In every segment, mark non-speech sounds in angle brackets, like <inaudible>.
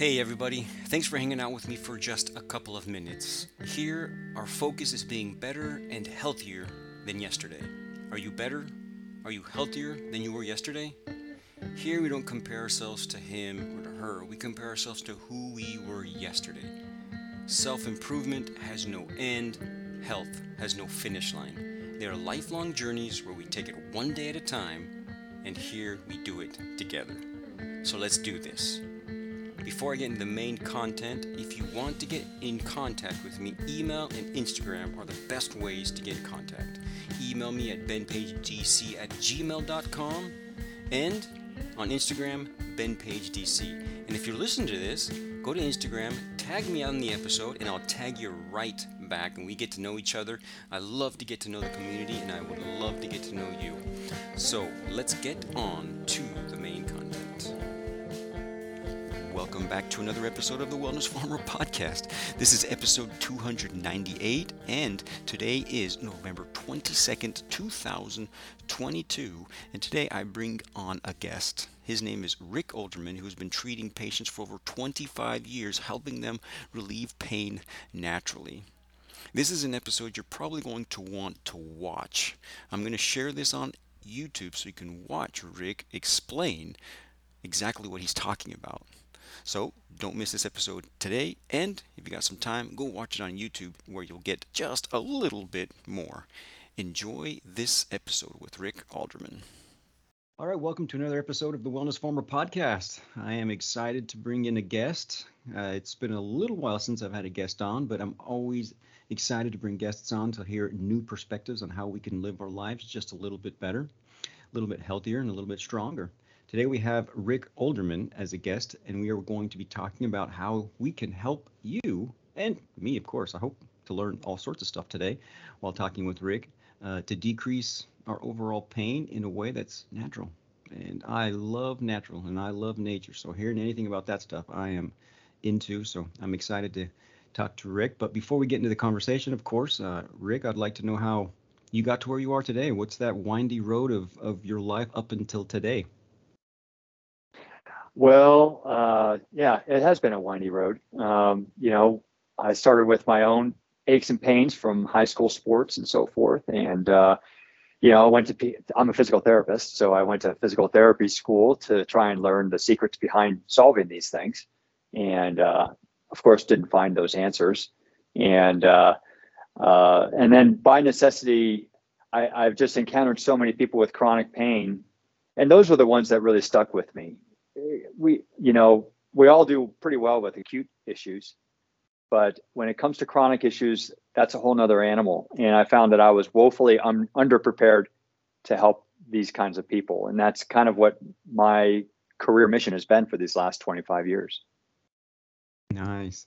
Hey, everybody. Thanks for hanging out with me for just a couple of minutes. Here, our focus is being better and healthier than yesterday. Are you better? Are you healthier than you were yesterday? Here, we don't compare ourselves to him or to her, we compare ourselves to who we were yesterday. Self improvement has no end, health has no finish line. They are lifelong journeys where we take it one day at a time, and here we do it together. So let's do this. Before I get into the main content, if you want to get in contact with me, email and Instagram are the best ways to get in contact. Email me at benpagedc at gmail.com and on Instagram, benpagedc. And if you're listening to this, go to Instagram, tag me on the episode, and I'll tag you right back and we get to know each other. I love to get to know the community and I would love to get to know you. So let's get on to Welcome back to another episode of the Wellness Farmer Podcast. This is episode 298, and today is November 22nd, 2022. And today I bring on a guest. His name is Rick Olderman, who's been treating patients for over 25 years, helping them relieve pain naturally. This is an episode you're probably going to want to watch. I'm going to share this on YouTube so you can watch Rick explain exactly what he's talking about. So don't miss this episode today. And if you got some time, go watch it on YouTube where you'll get just a little bit more. Enjoy this episode with Rick Olderman. All right, welcome to another episode of the Wellness Farmer podcast. I am excited to bring in a guest. Uh, it's been a little while since I've had a guest on, but I'm always excited to bring guests on to hear new perspectives on how we can live our lives just a little bit better, a little bit healthier, and a little bit stronger. Today we have Rick Olderman as a guest, and we are going to be talking about how we can help you and me, of course. I hope to learn all sorts of stuff today while talking with Rick uh, to decrease our overall pain in a way that's natural. And I love natural and I love nature. So hearing anything about that stuff, I am into. So I'm excited to talk to Rick. But before we get into the conversation, of course, uh, Rick, I'd like to know how you got to where you are today. What's that windy road of, of your life up until today? Well, uh, yeah, it has been a windy road. Um, you know, I started with my own aches and pains from high school sports and so forth, and uh, you know, I went to. I'm a physical therapist, so I went to physical therapy school to try and learn the secrets behind solving these things, and uh, of course, didn't find those answers, and uh, uh, and then by necessity, I, I've just encountered so many people with chronic pain, and those were the ones that really stuck with me we you know we all do pretty well with acute issues but when it comes to chronic issues that's a whole nother animal. And i found that i was woefully un- underprepared to help these kinds of people. And that's kind of what my career mission has been for these last 25 years. Nice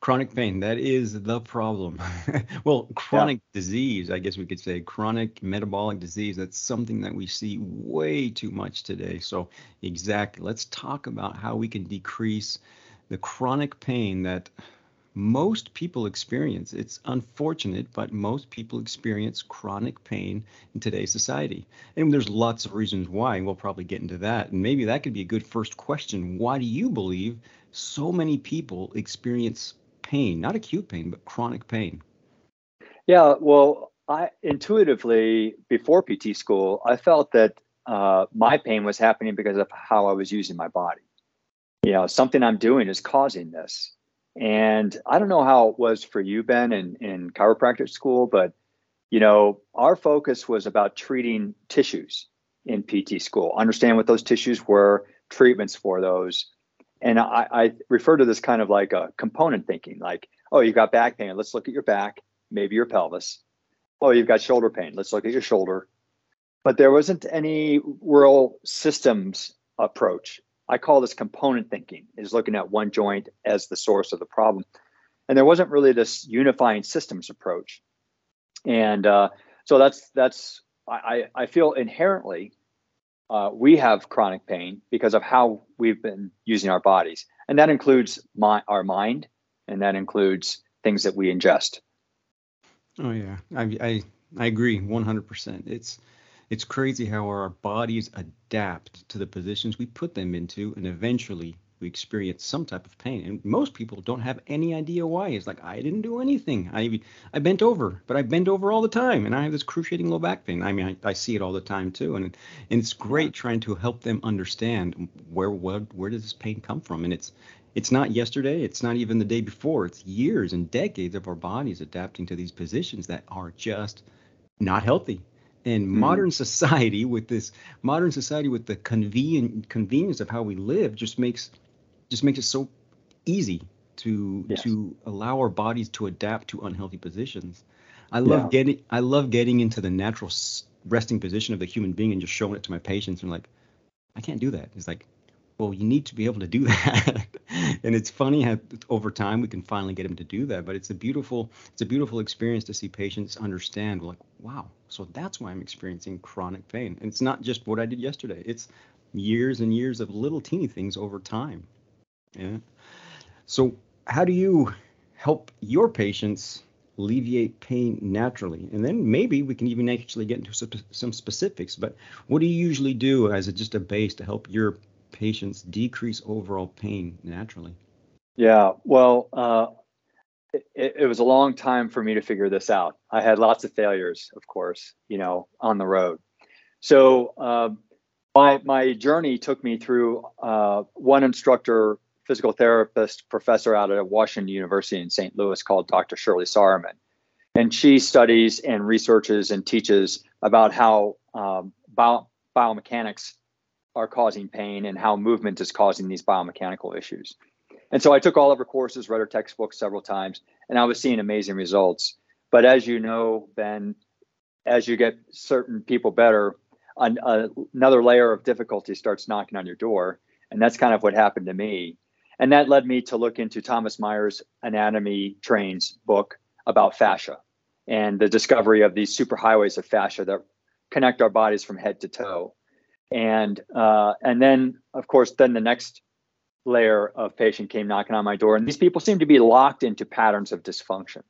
chronic pain that is the problem. <laughs> Well chronic yeah. disease i guess we could say chronic metabolic disease that's something that we see way too much today. So exactly let's talk about how we can decrease the chronic pain that most people experience. It's unfortunate but most people experience chronic pain in today's society. And there's lots of reasons why and we'll probably get into that. And maybe that could be a good first question. Why do you believe so many people experience pain, not acute pain, but chronic pain? Yeah, well, I intuitively before PT school, I felt that uh, my pain was happening because of how I was using my body. You know, something I'm doing is causing this. And I don't know how it was for you, Ben, in, in chiropractic school, but you know, our focus was about treating tissues in PT school, understand what those tissues were, treatments for those, and I, I refer to this kind of like a component thinking, like, oh, you've got back pain. Let's look at your back, maybe your pelvis. Oh, you've got shoulder pain. Let's look at your shoulder. But there wasn't any real systems approach. I call this component thinking, is looking at one joint as the source of the problem. And there wasn't really this unifying systems approach. And uh, so that's that's I, I feel inherently uh, we have chronic pain because of how we've been using our bodies, and that includes my, our mind, and that includes things that we ingest. Oh yeah, I I, I agree 100%. It's it's crazy how our bodies adapt to the positions we put them into, and eventually we experience some type of pain, and most people don't have any idea why. It's like I didn't do anything. I I bent over, but I bend over all the time, and I have this cruciating low back pain. I mean, I, I see it all the time too, and and it's great trying to help them understand where what where does this pain come from, and it's it's not yesterday, it's not even the day before. It's years and decades of our bodies adapting to these positions that are just not healthy and mm modern society with this modern society with the convenient convenience of how we live just makes just makes it so easy to yes. to allow our bodies to adapt to unhealthy positions. I love yeah. getting I love getting into the natural resting position of the human being and just showing it to my patients and like I can't do that. It's like well, you need to be able to do <laughs> that. and it's funny how over time we can finally get them to do that. But it's a beautiful, it's a beautiful experience to see patients understand, like, wow, so that's why I'm experiencing chronic pain. And it's not just what I did yesterday. It's years and years of little teeny things over time. Yeah. So how do you help your patients alleviate pain naturally? And then maybe we can even actually get into some specifics. But what do you usually do as a, just a base to help your patients decrease overall pain naturally? Yeah, well, uh, it, it, was a long time for me to figure this out. I had lots of failures, of course, you know, on the road. So uh, my my journey took me through uh, one instructor, physical therapist, professor out at Washington University in St. Louis called Dr. Shirley Sahrmann, and she studies and researches and teaches about how um, bio, biomechanics are causing pain and how movement is causing these biomechanical issues. And so I took all of her courses, read her textbooks several times, and I was seeing amazing results. But as you know, Ben, as you get certain people better, an, uh, another layer of difficulty starts knocking on your door. And that's kind of what happened to me. And that led me to look into Thomas Myers' Anatomy Trains book about fascia and the discovery of these superhighways of fascia that connect our bodies from head to toe. And uh, and then of course then the next layer of patient came knocking on my door. And these people seem to be locked into patterns of dysfunction.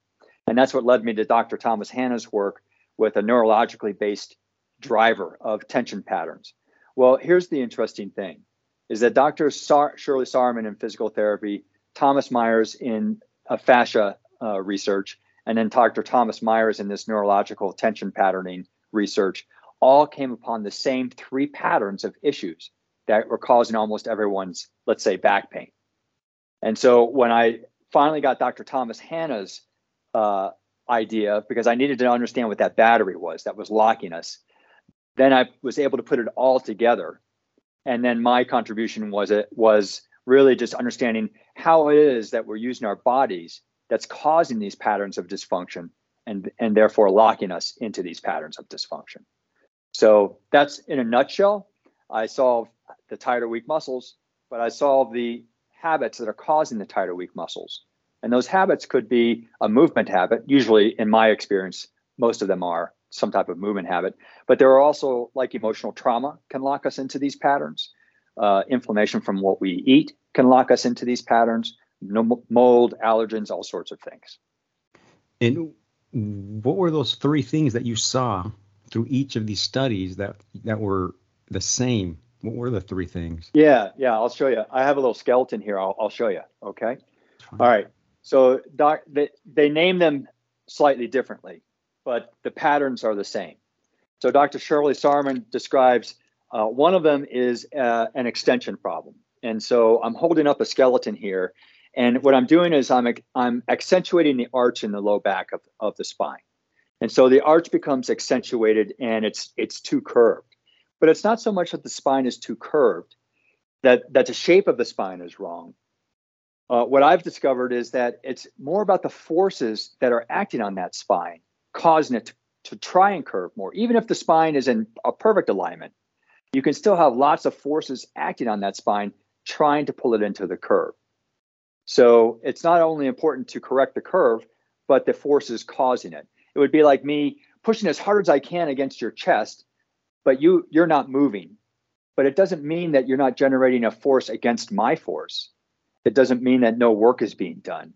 And that's what led me to dr thomas hanna's work with a neurologically based driver of tension patterns. Well here's the interesting thing is that dr Sar- shirley sahrmann in physical therapy thomas myers in a fascia uh, research and then dr thomas myers in this neurological tension patterning research all came upon the same three patterns of issues that were causing almost everyone's, let's say, back pain. And so when I finally got Dr. Thomas Hanna's uh, idea, because I needed to understand what that battery was that was locking us, then I was able to put it all together. And then my contribution was it was really just understanding how it is that we're using our bodies that's causing these patterns of dysfunction and, and therefore locking us into these patterns of dysfunction. So that's in a nutshell. I solve the tight or weak muscles, but I solve the habits that are causing the tight or weak muscles. And those habits could be a movement habit. Usually, in my experience, most of them are some type of movement habit. But there are also like emotional trauma can lock us into these patterns. Uh, inflammation from what we eat can lock us into these patterns. mold, allergens, all sorts of things. And what were those three things that you saw through each of these studies that that were the same? What were the three things? Yeah, yeah, I'll show you. I have a little skeleton here. I'll, I'll show you. Okay. All right. So doc, they, they name them slightly differently, but the patterns are the same. So Dr. Shirley Sahrmann describes uh, one of them is uh, an extension problem. And so I'm holding up a skeleton here. And what I'm doing is I'm, I'm accentuating the arch in the low back of, of the spine. And so the arch becomes accentuated and it's it's too curved. But it's not so much that the spine is too curved, that, that the shape of the spine is wrong. Uh, what I've discovered is that it's more about the forces that are acting on that spine, causing it to, to try and curve more. Even if the spine is in a perfect alignment, you can still have lots of forces acting on that spine, trying to pull it into the curve. So it's not only important to correct the curve, but the forces causing it. It would be like me pushing as hard as I can against your chest, but you you're not moving. But it doesn't mean that you're not generating a force against my force. It doesn't mean that no work is being done.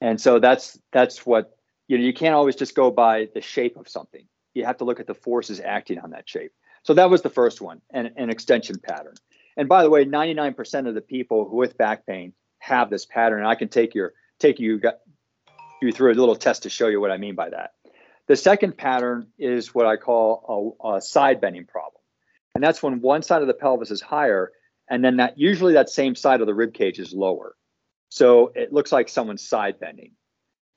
And so that's that's what you know, you can't always just go by the shape of something. You have to look at the forces acting on that shape. So that was the first one, an, an extension pattern. And by the way, 99% of the people with back pain have this pattern. And I can take your take you got you through a little test to show you what I mean by that. The second pattern is what I call a, a side bending problem. And that's when one side of the pelvis is higher and then that usually that same side of the rib cage is lower. So it looks like someone's side bending.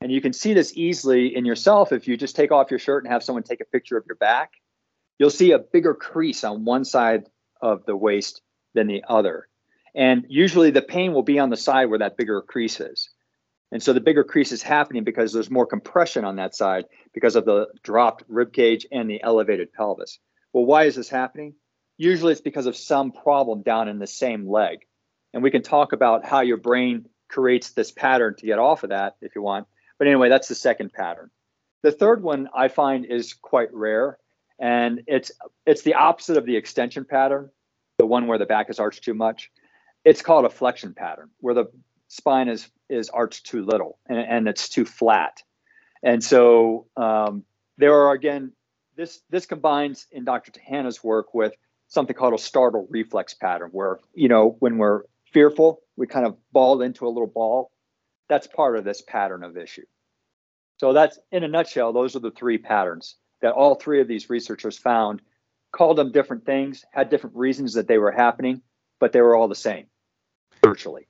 And you can see this easily in yourself if you just take off your shirt and have someone take a picture of your back. You'll see a bigger crease on one side of the waist than the other. And usually the pain will be on the side where that bigger crease is. And so the bigger crease is happening because there's more compression on that side because of the dropped rib cage and the elevated pelvis. Well, why is this happening? Usually it's because of some problem down in the same leg. And we can talk about how your brain creates this pattern to get off of that if you want. But anyway, that's the second pattern. The third one I find is quite rare, and it's it's the opposite of the extension pattern, the one where the back is arched too much. It's called a flexion pattern, where the spine is is arched too little and, and it's too flat. And so um, there are again this this combines in Dr. Tehana's work with something called a startle reflex pattern, where you know when we're fearful, we kind of ball into a little ball. That's part of this pattern of issue. So that's in a nutshell, those are the three patterns that all three of these researchers found, called them different things, had different reasons that they were happening, but they were all the same virtually.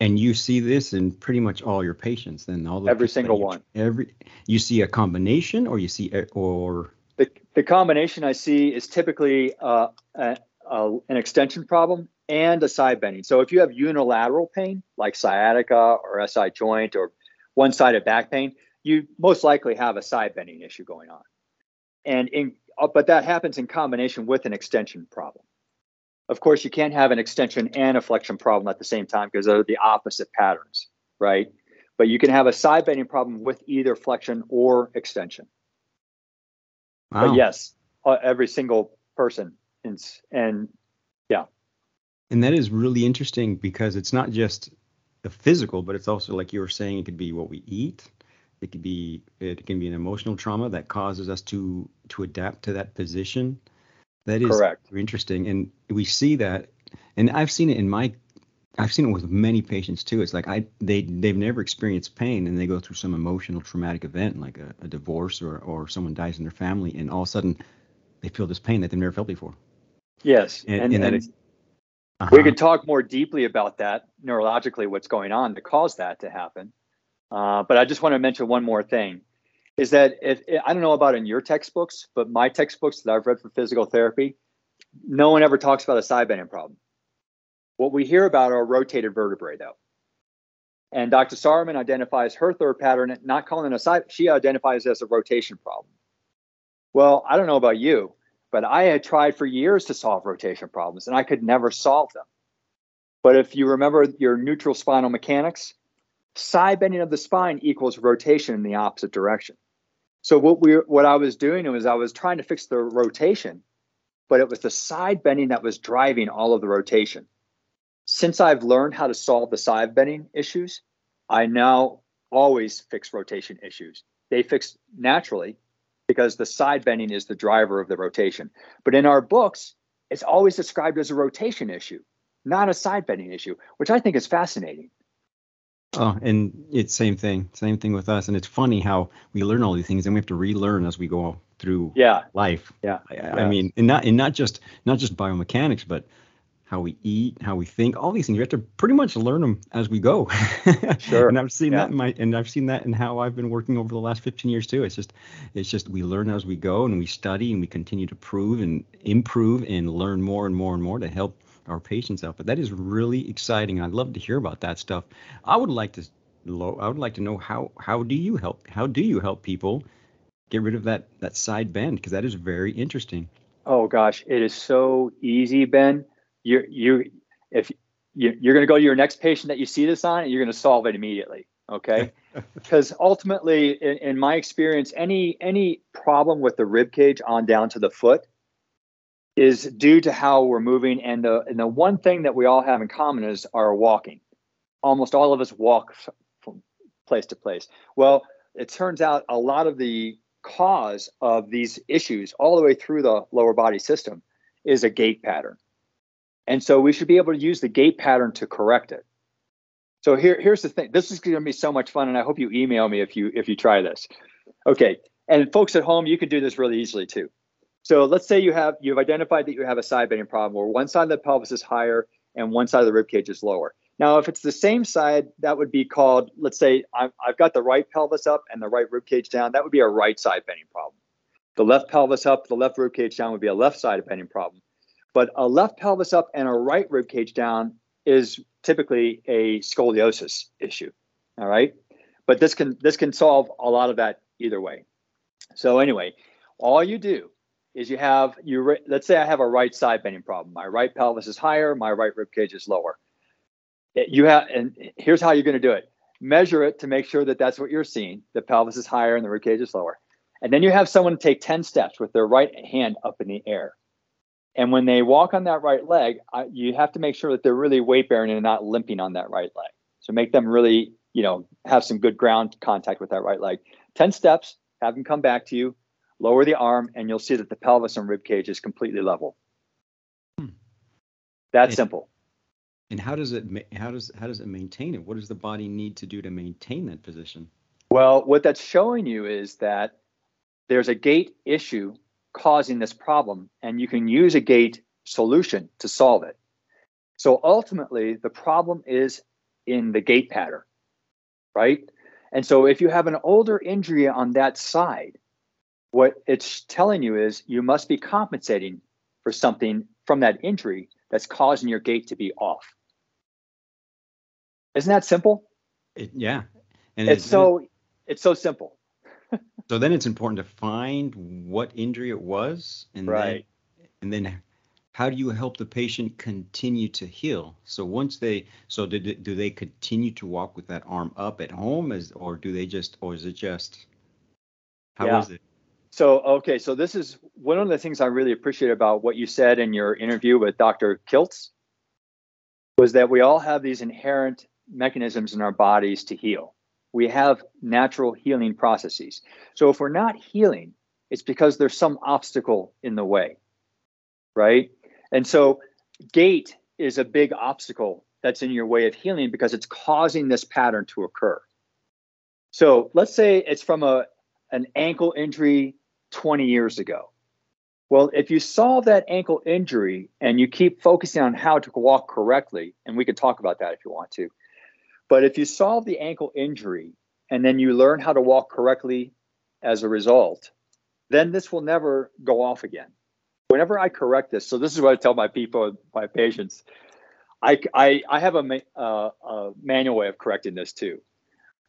And you see this in pretty much all your patients, then all the every single one. Every you see a combination, or you see or the the combination I see is typically uh, a, a, an extension problem and a side bending. So if you have unilateral pain like sciatica or SI joint or one-sided back pain, you most likely have a side bending issue going on. And in uh, but that happens in combination with an extension problem. Of course, you can't have an extension and a flexion problem at the same time because they're the opposite patterns, right? But you can have a side bending problem with either flexion or extension. Wow. But yes, uh, every single person, and, and yeah. And that is really interesting because it's not just the physical, but it's also like you were saying, it could be what we eat. It could be it can be an emotional trauma that causes us to to adapt to that position. That is correct. Interesting, and we see that, and I've seen it in my, I've seen it with many patients too. It's like I they they've never experienced pain, and they go through some emotional traumatic event like a, a divorce or or someone dies in their family, and all of a sudden they feel this pain that they've never felt before. Yes, and, and, and, and uh-huh. we could talk more deeply about that neurologically, what's going on to cause that to happen. Uh, but I just want to mention one more thing is that if I don't know about in your textbooks, but my textbooks that I've read for physical therapy, no one ever talks about a side bending problem. What we hear about are rotated vertebrae, though. And Dr. Sahrmann identifies her third pattern, not calling it a side, she identifies it as a rotation problem. Well, I don't know about you, but I had tried for years to solve rotation problems and I could never solve them. But if you remember your neutral spinal mechanics, side bending of the spine equals rotation in the opposite direction. So what we what I was doing was I was trying to fix the rotation, but it was the side bending that was driving all of the rotation. Since I've learned how to solve the side bending issues, I now always fix rotation issues. They fix naturally because the side bending is the driver of the rotation. But in our books, it's always described as a rotation issue, not a side bending issue, which I think is fascinating. Oh, and it's same thing, same thing with us. And it's funny how we learn all these things and we have to relearn as we go through yeah. life. Yeah. I, yeah. I mean, and not and not just not just biomechanics, but how we eat, how we think, all these things. We have to pretty much learn them as we go. <laughs> Sure. and I've seen yeah. that in my and I've seen that in how I've been working over the last 15 years too. It's just it's just we learn as we go and we study and we continue to prove and improve and learn more and more and more to help our patients out. But that is really exciting. I'd love to hear about that stuff. I would like to I would like to know how how do you help how do you help people get rid of that that side bend because that is very interesting. Oh gosh, it is so easy, Ben. You you if you, you're going to go to your next patient that you see this on, and you're going to solve it immediately. Okay, <laughs> because ultimately, in, in my experience, any any problem with the rib cage on down to the foot is due to how we're moving. And the, and the one thing that we all have in common is our walking. Almost all of us walk from place to place. Well, it turns out a lot of the cause of these issues all the way through the lower body system is a gait pattern. And so we should be able to use the gait pattern to correct it. So here, here's the thing. This is going to be so much fun, and I hope you email me if you if you try this. Okay, and folks at home, you can do this really easily too. So let's say you have you've identified that you have a side bending problem where one side of the pelvis is higher and one side of the rib cage is lower. Now, if it's the same side, that would be called, let's say i have got the right pelvis up and the right rib cage down. That would be a right side bending problem. The left pelvis up, the left rib cage down would be a left side bending problem. But a left pelvis up and a right rib cage down is typically a scoliosis issue. All right. But this can this can solve a lot of that either way. So anyway, all you do is you have you let's say I have a right side bending problem. My right pelvis is higher, my right rib cage is lower. Eh, you have and here's how you're going to do it. Measure it to make sure that that's what you're seeing. The pelvis is higher and the rib cage is lower. And then you have someone take 10 steps with their right hand up in the air. And when they walk on that right leg, I, you have to make sure that they're really weight bearing and not limping on that right leg. So make them really, you know, have some good ground contact with that right leg. 10 steps, have them come back to you, lower the arm, and you'll see that the pelvis and rib cage is completely level. Hmm. That's and, simple. And how does it how does how does it maintain it? What does the body need to do to maintain that position? Well, what that's showing you is that there's a gait issue causing this problem, and you can use a gait solution to solve it. So ultimately, the problem is in the gait pattern, right? And so if you have an older injury on that side, what it's telling you is you must be compensating for something from that injury that's causing your gait to be off. Isn't that simple? It, yeah. And it's, it's so it's so simple. So then it's important to find what injury it was, and right. then and then how do you help the patient continue to heal? So once they so did do they continue to walk with that arm up at home, as or do they just or is it just how yeah. is it? So okay, so this is one of the things I really appreciate about what you said in your interview with Dr. Kiltz was that we all have these inherent mechanisms in our bodies to heal we have natural healing processes. So if we're not healing, it's because there's some obstacle in the way, right? And so gait is a big obstacle that's in your way of healing because it's causing this pattern to occur. So let's say it's from a an ankle injury 20 years ago. Well, if you solve that ankle injury and you keep focusing on how to walk correctly, and we could talk about that if you want to, but if you solve the ankle injury and then you learn how to walk correctly as a result, then this will never go off again. Whenever I correct this, so this is what I tell my people, my patients, I, I, I have a, uh, a manual way of correcting this too.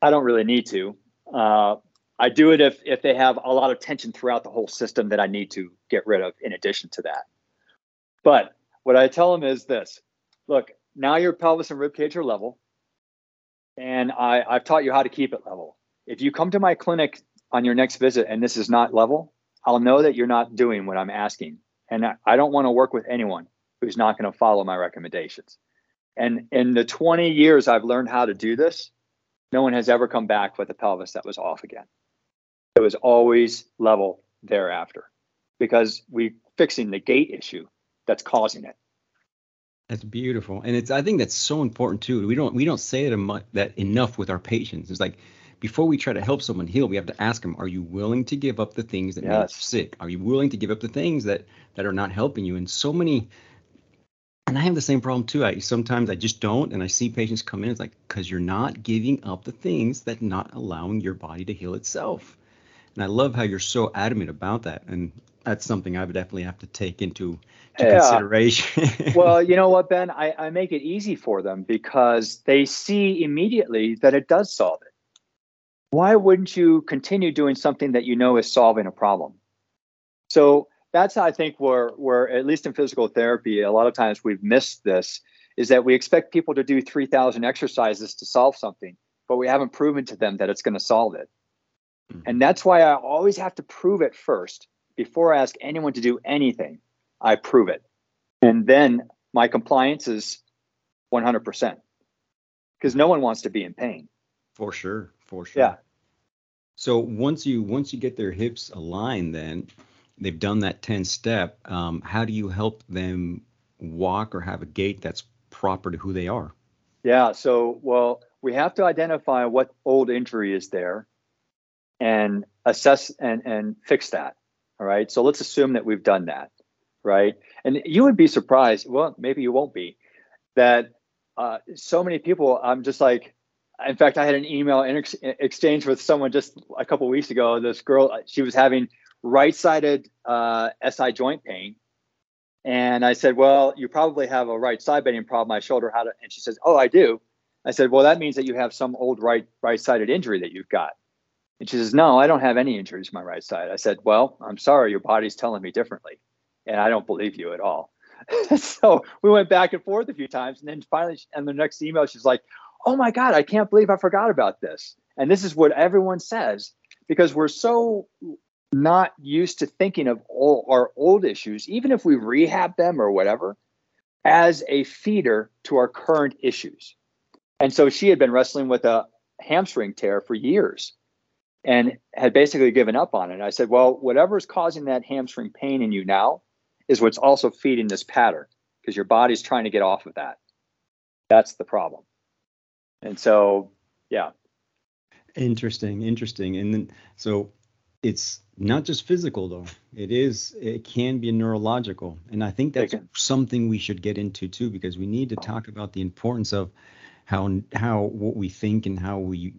I don't really need to. Uh, I do it if, if they have a lot of tension throughout the whole system that I need to get rid of in addition to that. But what I tell them is this look, now your pelvis and rib cage are level and I, I've taught you how to keep it level. If you come to my clinic on your next visit and this is not level, I'll know that you're not doing what I'm asking. And I, I don't want to work with anyone who's not going to follow my recommendations. And in the 20 years I've learned how to do this, no one has ever come back with a pelvis that was off again. It was always level thereafter because we're fixing the gait issue that's causing it. That's beautiful, and it's I think that's so important too. We don't we don't say it that enough with our patients. It's like before we try to help someone heal, we have to ask them: Are you willing to give up the things that yes. make you sick? Are you willing to give up the things that that are not helping you? And so many, and I have the same problem too. I sometimes I just don't, and I see patients come in. It's like because you're not giving up the things that not allowing your body to heal itself. And I love how you're so adamant about that. And that's something I would definitely have to take into, yeah. consideration. <laughs> well, you know what, Ben? I, I make it easy for them because they see immediately that it does solve it. Why wouldn't you continue doing something that you know is solving a problem? So that's I think where where at least in physical therapy, a lot of times we've missed this is that we expect people to do 3,000 exercises to solve something, but we haven't proven to them that it's going to solve it. Mm-hmm. And that's why I always have to prove it first. Before I ask anyone to do anything, I prove it. And then my compliance is 100% because no one wants to be in pain. For sure. For sure. Yeah. So once you once you get their hips aligned, then they've done that 10 step. Um, how do you help them walk or have a gait that's proper to who they are? Yeah. So, well, we have to identify what old injury is there and assess and, and fix that. All right. So let's assume that we've done that. Right. And you would be surprised. Well, maybe you won't be that uh, so many people, I'm just like, in fact, I had an email in ex- exchange with someone just a couple weeks ago. This girl, she was having right-sided uh, SI joint pain, and I said, "Well, you probably have a right side bending problem." I showed her how to, and she says, "Oh, I do." I said, "Well, that means that you have some old right right-sided injury that you've got." And she says, "No, I don't have any injuries to my right side." I said, "Well, I'm sorry, your body's telling me differently, and I don't believe you at all." <laughs> so we went back and forth a few times, and then finally, and the next email, she's like, "Oh my God, I can't believe I forgot about this." And this is what everyone says because we're so not used to thinking of all our old issues, even if we rehab them or whatever, as a feeder to our current issues. And so she had been wrestling with a hamstring tear for years and had basically given up on it. I said, Well, whatever's causing that hamstring pain in you now is what's also feeding this pattern because your body's trying to get off of that. That's the problem. And so, yeah. Interesting, interesting. And then, so it's not just physical though. It is, it can be neurological. And I think that's something we should get into too, because we need to talk about the importance of how, how what we think and how we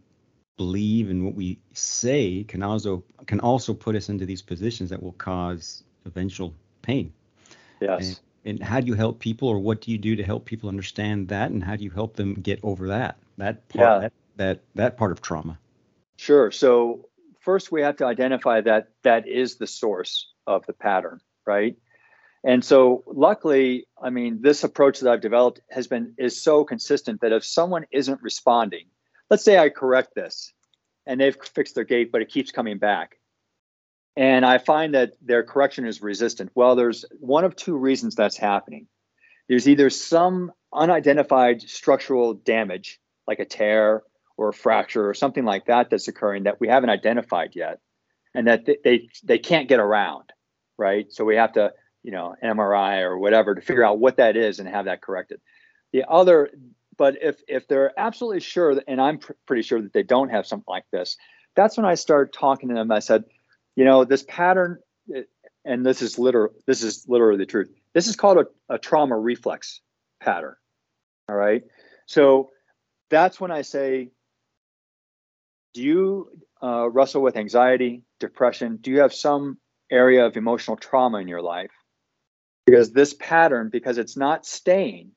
believe and what we say can also can also put us into these positions that will cause eventual pain. Yes. And, and how do you help people, or what do you do to help people understand that, and how do you help them get over that that part yeah. that, that that part of trauma? Sure. So first, we have to identify that that is the source of the pattern, right? And so, luckily, I mean, this approach that I've developed has been is so consistent that if someone isn't responding, let's say I correct this, and they've fixed their gait, but it keeps coming back and I find that their correction is resistant. Well, there's one of two reasons that's happening. There's either some unidentified structural damage, like a tear or a fracture or something like that, that's occurring that we haven't identified yet, and that they they, they can't get around, right? So we have to, you know, MRI or whatever to figure out what that is and have that corrected. The other, but if if they're absolutely sure, and I'm pr- pretty sure that they don't have something like this, that's when I start talking to them. I said, you know this pattern and this is literal this is literally the truth. This is called a, a trauma reflex pattern all right? So that's when i say do you uh, wrestle with anxiety depression? Do you have some area of emotional trauma in your life? Because this pattern because it's not staying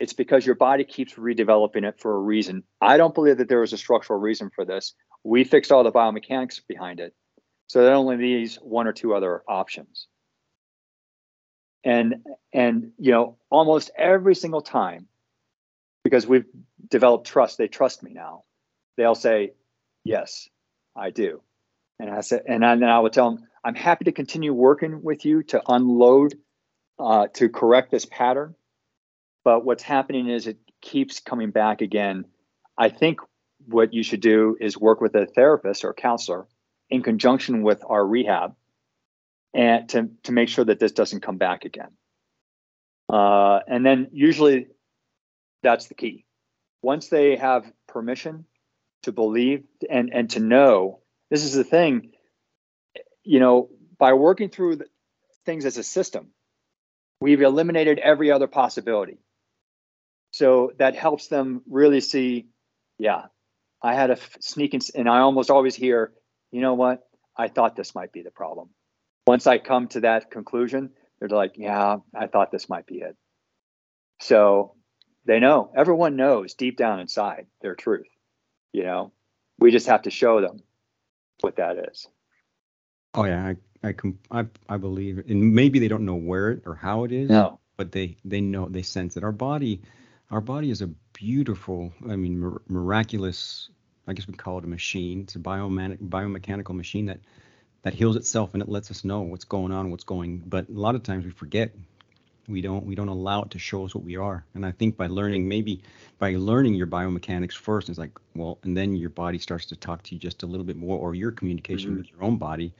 it's because your body keeps redeveloping it for a reason. I don't believe that there is a structural reason for this. We fixed all the biomechanics behind it so that only leaves one or two other options. And and you know, almost every single time, because we've developed trust, they trust me now. They'll say, "Yes, I do," and I said, and then I would tell them, "I'm happy to continue working with you to unload, uh, to correct this pattern." But what's happening is it keeps coming back again. I think what you should do is work with a therapist or a counselor in conjunction with our rehab and to, to make sure that this doesn't come back again. Uh, and then usually that's the key. Once they have permission to believe and, and to know, this is the thing, you know, by working through things as a system, we've eliminated every other possibility. So that helps them really see, yeah, I had a sneak in, and I almost always hear, you know what? I thought this might be the problem. Once I come to that conclusion, they're like, yeah, I thought this might be it. So they know, everyone knows deep down inside their truth. You know, we just have to show them what that is. Oh yeah, I I com- I, I believe, and maybe they don't know where it or how it is. No, but they they know they sense that our body, our body is a beautiful, I mean, mir- miraculous I guess we call it a machine. It's a biomechanical machine that that heals itself and it lets us know what's going on, what's going. But a lot of times we forget. We don't we don't allow it to show us what we are. And I think by learning, maybe by learning your biomechanics first, it's like well, and then your body starts to talk to you just a little bit more, or your communication mm-hmm. with your own body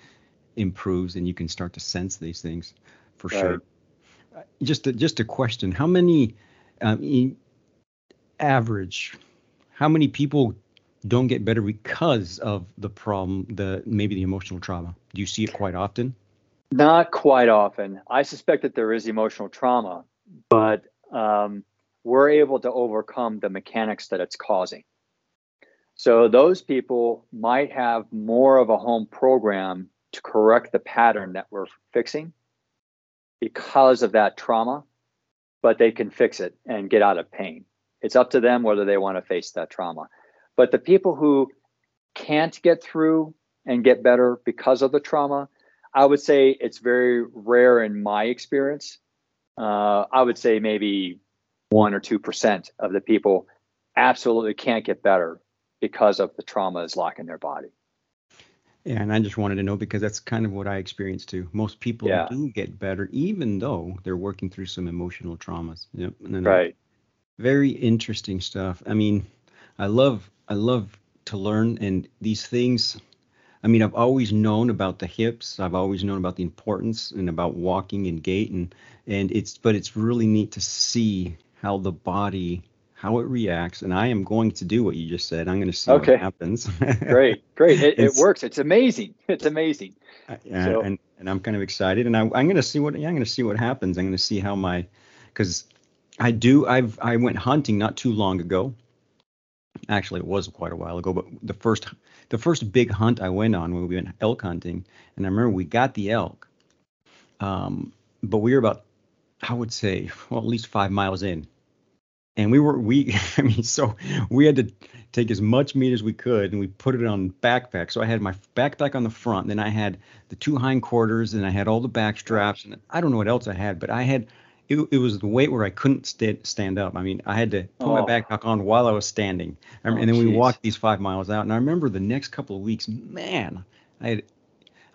improves, and you can start to sense these things for right. sure. just a, just a question: How many um, average? How many people don't get better because of the problem, the maybe the emotional trauma? Do you see it quite often? Not quite often. I suspect that there is emotional trauma, but um, we're able to overcome the mechanics that it's causing. So those people might have more of a home program to correct the pattern that we're fixing because of that trauma, but they can fix it and get out of pain. It's up to them whether they want to face that trauma. But the people who can't get through and get better because of the trauma, I would say it's very rare in my experience. Uh, I would say maybe one or two percent of the people absolutely can't get better because of the trauma is locking their body. Yeah, and I just wanted to know because that's kind of what I experienced too. Most people yeah. do get better, even though they're working through some emotional traumas. Yep. right. Very interesting stuff. I mean, I love I love to learn and these things. I mean, I've always known about the hips. I've always known about the importance and about walking and gait and and it's but it's really neat to see how the body how it reacts and i am going to do what you just said i'm going to see okay. what happens <laughs> great great it, it, works it's amazing <laughs> it's amazing uh, so. and, and i'm kind of excited and I, am going to see what yeah, i'm going to see what happens i'm going to see how my because i do i've i went hunting not too long ago actually it was quite a while ago but the first the first big hunt i went on when we went elk hunting and i remember we got the elk um, but we were about i would say well at least five miles in. And we were we <laughs> i mean so we had to take as much meat as we could and we put it on backpack. So i had my backpack on the front then i had the two hindquarters and i had all the back straps and i don't know what else i had but i had it, it was the weight where i couldn't st- stand up i mean i had to put oh. my backpack on while i was standing oh, and then geez. we walked these five miles out and i remember the next couple of weeks man i had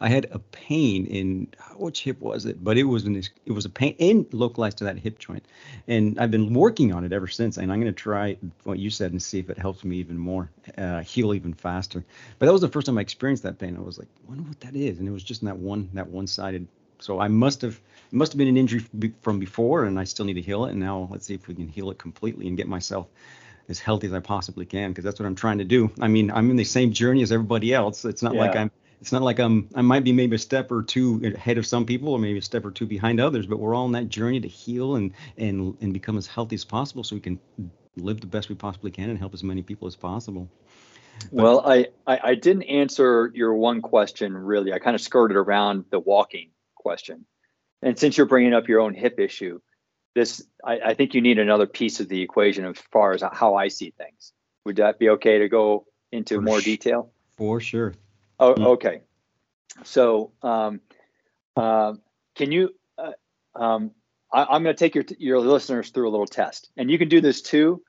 I had a pain in which hip was it? But it was an, it was a pain in localized to that hip joint, and I've been working on it ever since. And I'm going to try what you said and see if it helps me even more, uh, heal even faster. But that was the first time I experienced that pain. I was like, I wonder what that is, and it was just in that one that one sided. So I must have it must have been an injury from before, and I still need to heal it. And now let's see if we can heal it completely and get myself as healthy as I possibly can because that's what I'm trying to do. I mean, I'm in the same journey as everybody else. It's not yeah. like I'm it's not like I'm I might be maybe a step or two ahead of some people or maybe a step or two behind others, but we're all on that journey to heal and and and become as healthy as possible so we can live the best we possibly can and help as many people as possible. But, well, I, I, I didn't answer your one question really. I kind of skirted around the walking question, and since you're bringing up your own hip issue, this I, I think you need another piece of the equation as far as how I see things. Would that be okay to go into more detail? For sure. Oh, mm. okay. So, um, uh, can you? Uh, um, I, am going to take your your listeners through a little test, and you can do this too,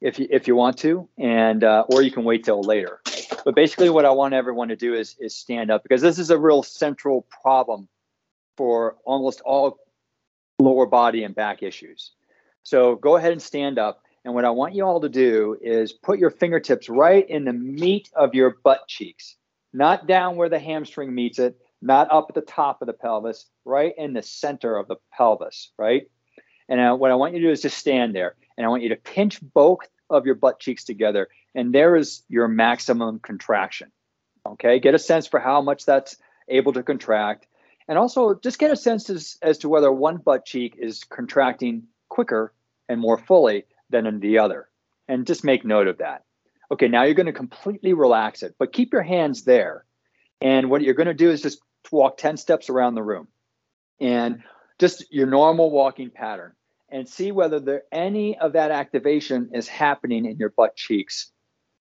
if you if you want to, and uh, or you can wait till later. But basically, what I want everyone to do is is stand up because this is a real central problem for almost all lower body and back issues. So go ahead and stand up. And what I want you all to do is put your fingertips right in the meat of your butt cheeks not down where the hamstring meets it, not up at the top of the pelvis, right in the center of the pelvis, right? And uh, what I want you to do is just stand there, and I want you to pinch both of your butt cheeks together, and there is your maximum contraction. Okay, get a sense for how much that's able to contract, and also just get a sense as, as to whether one butt cheek is contracting quicker and more fully than in the other. And just make note of that. Okay, now you're going to completely relax it, but keep your hands there. And what you're going to do is just walk 10 steps around the room and just your normal walking pattern and see whether there any of that activation is happening in your butt cheeks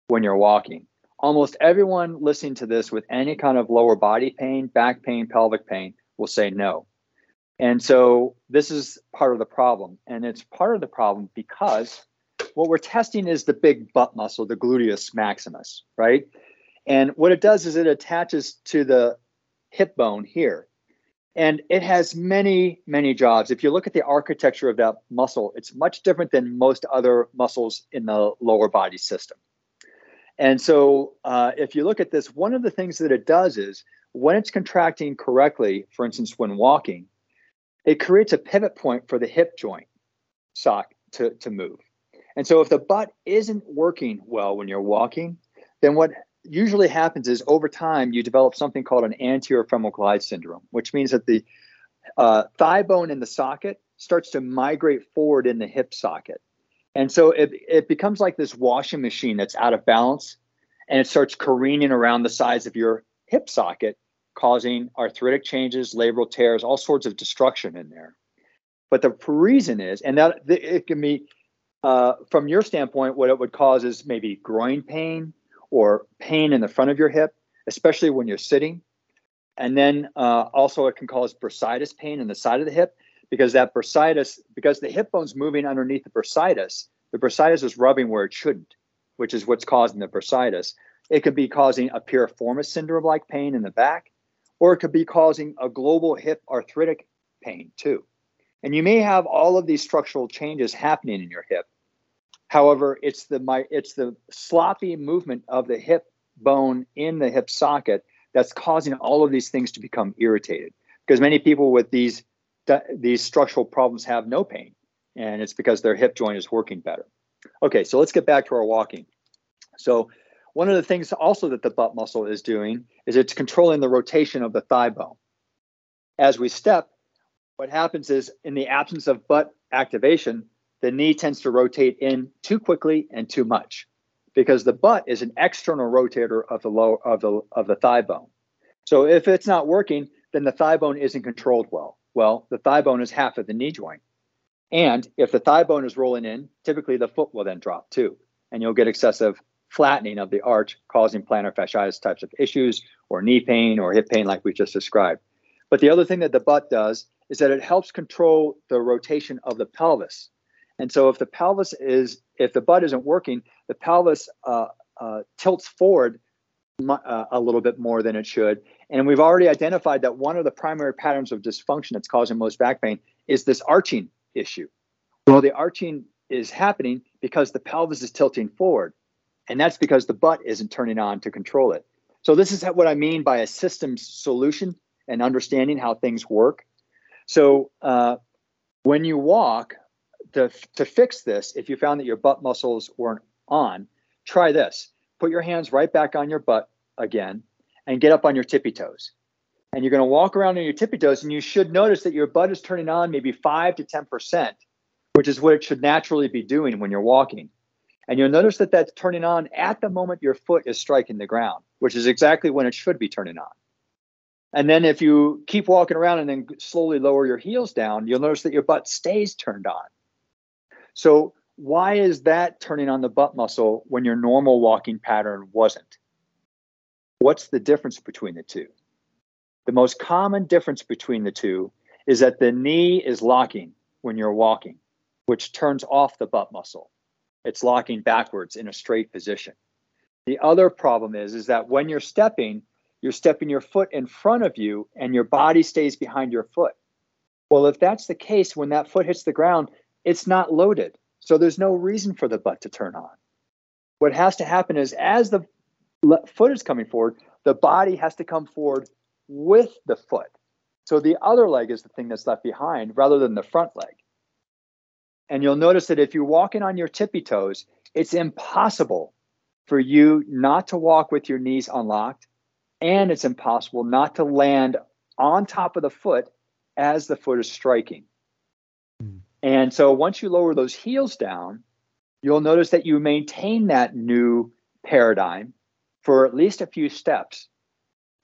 when you're walking. Almost everyone listening to this with any kind of lower body pain, back pain, pelvic pain will say no. And so this is part of the problem. And it's part of the problem because what we're testing is the big butt muscle, the gluteus maximus, right? And what it does is it attaches to the hip bone here. And it has many, many jobs. If you look at the architecture of that muscle, it's much different than most other muscles in the lower body system. And so, uh, if you look at this, one of the things that it does is when it's contracting correctly, for instance, when walking, it creates a pivot point for the hip joint sock to, to move. And so if the butt isn't working well when you're walking, then what usually happens is over time you develop something called an anterior femoral glide syndrome, which means that the uh, thigh bone in the socket starts to migrate forward in the hip socket. And so it, it becomes like this washing machine that's out of balance and it starts careening around the sides of your hip socket, causing arthritic changes, labral tears, all sorts of destruction in there. But the reason is, and that it can be uh, from your standpoint, what it would cause is maybe groin pain or pain in the front of your hip, especially when you're sitting. And then uh, also, it can cause bursitis pain in the side of the hip because that bursitis, because the hip bone's moving underneath the bursitis, the bursitis is rubbing where it shouldn't, which is what's causing the bursitis. It could be causing a piriformis syndrome like pain in the back, or it could be causing a global hip arthritic pain too. And you may have all of these structural changes happening in your hip. However, it's the my it's the sloppy movement of the hip bone in the hip socket that's causing all of these things to become irritated. Because many people with these these structural problems have no pain, and it's because their hip joint is working better. Okay, so let's get back to our walking. So one of the things also that the butt muscle is doing is it's controlling the rotation of the thigh bone. As we step, what happens is in the absence of butt activation, the knee tends to rotate in too quickly and too much because the butt is an external rotator of the low of the of the thigh bone. So if it's not working, then the thigh bone isn't controlled well. Well, the thigh bone is half of the knee joint. And if the thigh bone is rolling in, typically the foot will then drop too. And you'll get excessive flattening of the arch, causing plantar fasciitis types of issues, or knee pain, or hip pain, like we just described. But the other thing that the butt does is that it helps control the rotation of the pelvis. And so if the pelvis is, if the butt isn't working, the pelvis uh, uh, tilts forward a little bit more than it should. And we've already identified that one of the primary patterns of dysfunction that's causing most back pain is this arching issue. Well, the arching is happening because the pelvis is tilting forward. And that's because the butt isn't turning on to control it. So, this is what I mean by a systems solution and understanding how things work. So, uh, when you walk, to, to fix this, if you found that your butt muscles weren't on, try this put your hands right back on your butt again and get up on your tippy toes. And you're going to walk around on your tippy toes, and you should notice that your butt is turning on maybe 5 to 10%, which is what it should naturally be doing when you're walking. And you'll notice that that's turning on at the moment your foot is striking the ground, which is exactly when it should be turning on. And then if you keep walking around and then slowly lower your heels down, you'll notice that your butt stays turned on. So why is that turning on the butt muscle when your normal walking pattern wasn't? What's the difference between the two? The most common difference between the two is that the knee is locking when you're walking, which turns off the butt muscle. It's locking backwards in a straight position. The other problem is, is that when you're stepping, you're stepping your foot in front of you and your body stays behind your foot. Well, if that's the case, when that foot hits the ground, it's not loaded. So there's no reason for the butt to turn on. What has to happen is as the foot is coming forward, the body has to come forward with the foot. So the other leg is the thing that's left behind rather than the front leg. And you'll notice that if you're walking on your tippy toes, it's impossible for you not to walk with your knees unlocked. And it's impossible not to land on top of the foot as the foot is striking. And so once you lower those heels down, you'll notice that you maintain that new paradigm for at least a few steps.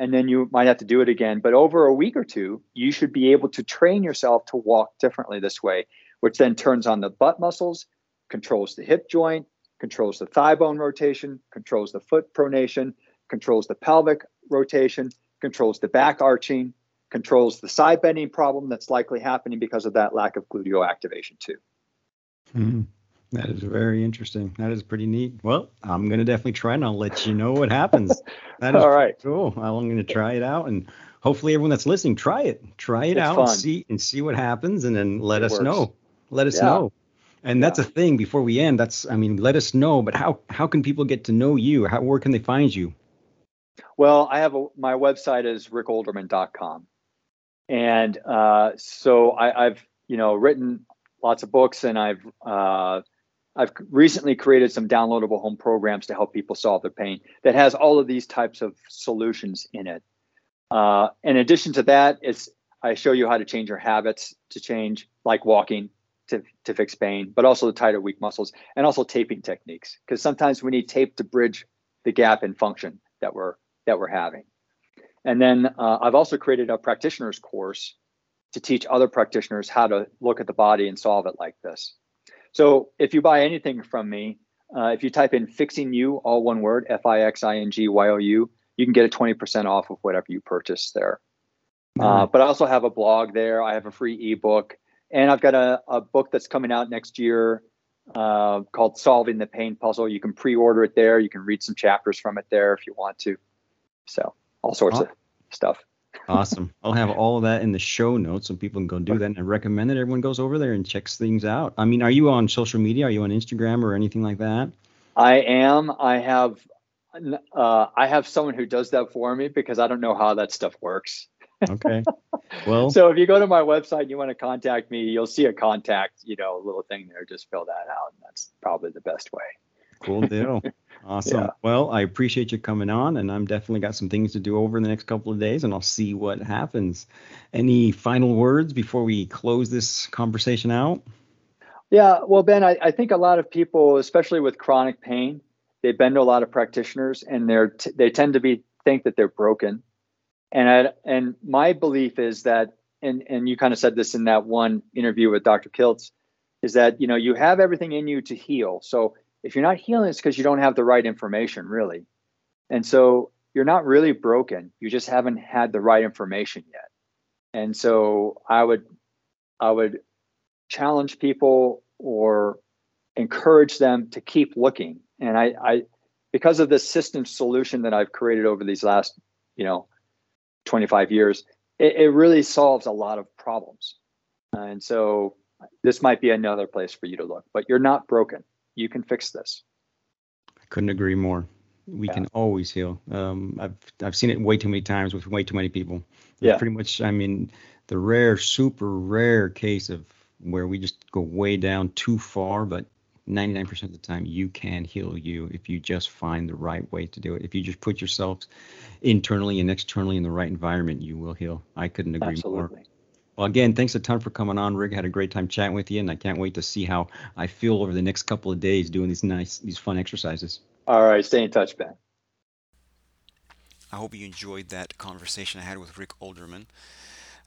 And then you might have to do it again. But over a week or two, you should be able to train yourself to walk differently this way, which then turns on the butt muscles, controls the hip joint, controls the thigh bone rotation, controls the foot pronation, controls the pelvic rotation, controls the back arching, controls the side bending problem that's likely happening because of that lack of gluteal activation too. Mm-hmm. That is very interesting. That is pretty neat. Well, I'm going to definitely try and I'll let you know what happens. <laughs> That is all right. Cool. I'm going to try it out and hopefully everyone that's listening, try it. Try it it's out fun. and see and see what happens and then let it us works. know. Let us Yeah. know. And Yeah. that's a thing before we end. That's I mean, let us know, but how how can people get to know you? How where can they find you? Well, I have a, my website is rickolderman.com. and uh, so I, have you know written lots of books, and I've uh, I've recently created some downloadable home programs to help people solve their pain that has all of these types of solutions in it. Uh, in addition to that, it's I show you how to change your habits to change, like walking to, to fix pain, but also the tight or weak muscles, and also taping techniques. Because sometimes we need tape to bridge the gap in function that we're that we're having. And then uh, I've also created a practitioner's course to teach other practitioners how to look at the body and solve it like this. So if you buy anything from me, uh, if you type in fixing you, all one word, F I X I N G Y O U, you can get a 20% off of whatever you purchase there. Uh, but I also have a blog there. I have a free ebook, and I've got a, a book that's coming out next year uh, called Solving the Pain Puzzle. You can pre order it there. You can read some chapters from it there if you want to. So all sorts oh. of stuff. <laughs> awesome. I'll have all of that in the show notes so people can go do that. And I recommend that everyone goes over there and checks things out. I mean, are you on social media? Are you on Instagram or anything like that? I am. I have uh, I have someone who does that for me because I don't know how that stuff works. Okay. <laughs> Well, so if you go to my website and you want to contact me, you'll see a contact, you know, little thing there. Just fill that out, and that's probably the best way. Cool deal. <laughs> Awesome. Yeah. Well, I appreciate you coming on, and I'm definitely got some things to do over the next couple of days, and I'll see what happens. Any final words before we close this conversation out? Yeah, well, Ben, I, I think a lot of people, especially with chronic pain, they've been to a lot of practitioners, and they're t- they tend to be think that they're broken. And I, and my belief is that, and and you kind of said this in that one interview with Dr. Kiltz, is that you know you have everything in you to heal. So if you're not healing, it's because you don't have the right information, really. And so you're not really broken. You just haven't had the right information yet. And so I would I would challenge people or encourage them to keep looking. And I, I because of the system solution that I've created over these last, you know, 25 years, it, it really solves a lot of problems. And so this might be another place for you to look, but you're not broken you can fix this. I couldn't agree more. We yeah. can always heal. Um, I've I've seen it way too many times with way too many people. Yeah. Pretty much. I mean, the rare, super rare case of where we just go way down too far, but 99% of the time you can heal you if you just find the right way to do it. If you just put yourself internally and externally in the right environment, you will heal. I couldn't agree Absolutely. more. Well, again, thanks a ton for coming on, Rick. Had a great time chatting with you, and I can't wait to see how I feel over the next couple of days doing these nice, these fun exercises. All right, stay in touch, Ben. I hope you enjoyed that conversation I had with Rick Olderman.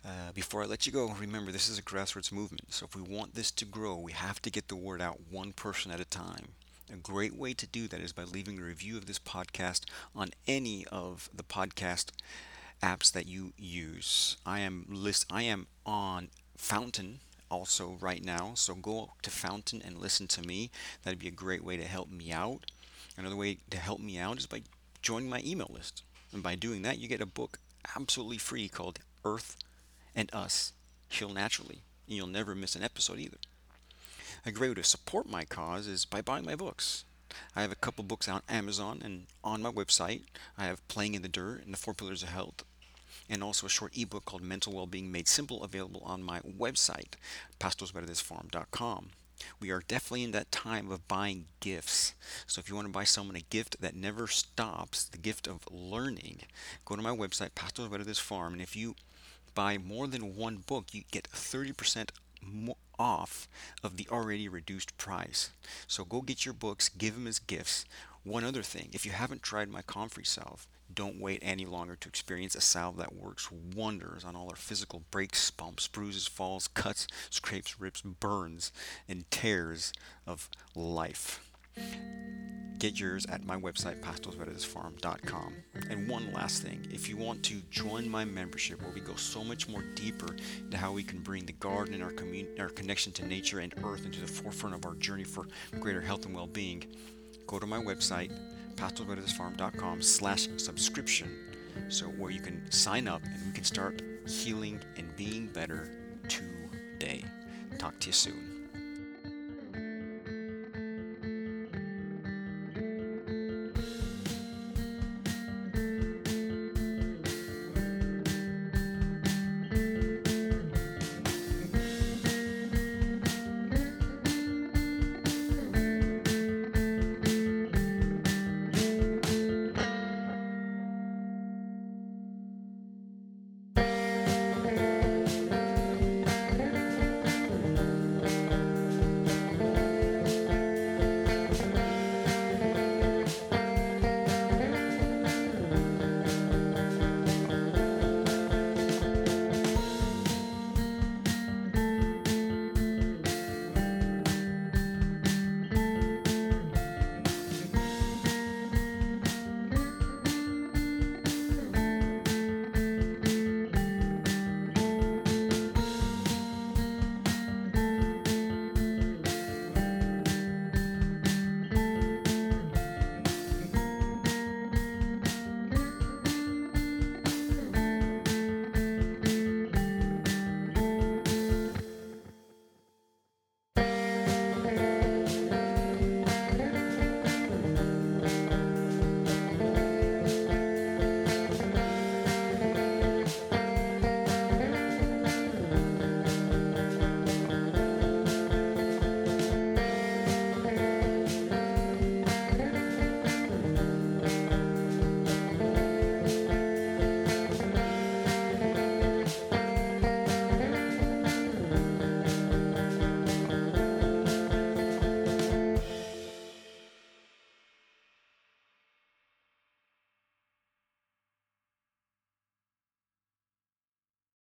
Uh, before I let you go, remember this is a grassroots movement. So if we want this to grow, we have to get the word out one person at a time. A great way to do that is by leaving a review of this podcast on any of the podcast apps that you use. I am list I am on Fountain also right now. So go to Fountain and listen to me. That'd be a great way to help me out. Another way to help me out is by joining my email list. And by doing that, you get a book absolutely free called Earth and Us Heal Naturally. And you'll never miss an episode either. A great way to support my cause is by buying my books. I have a couple books on Amazon and on my website. I have Playing in the Dirt and The Four Pillars of Health, and also a short ebook called Mental Wellbeing Made Simple available on my website, pastosverdesfarm.com. We are definitely in that time of buying gifts. So if you want to buy someone a gift that never stops, the gift of learning, go to my website, Verdes Farm, and if you buy more than one book, you get 30% off of the already reduced price. So go get your books, give them as gifts. One other thing, if you haven't tried my Comfrey salve, don't wait any longer to experience a salve that works wonders on all our physical breaks, bumps, bruises, falls, cuts, scrapes, rips, burns, and tears of life. Get yours at my website, pastosverdesfarm.com. And one last thing, if you want to join my membership where we go so much more deeper into how we can bring the garden and our, commun- our connection to nature and earth into the forefront of our journey for greater health and well-being, go to my website, pastosverdesfarm.com slash subscription so where you can sign up and we can start healing and being better today. Talk to you soon.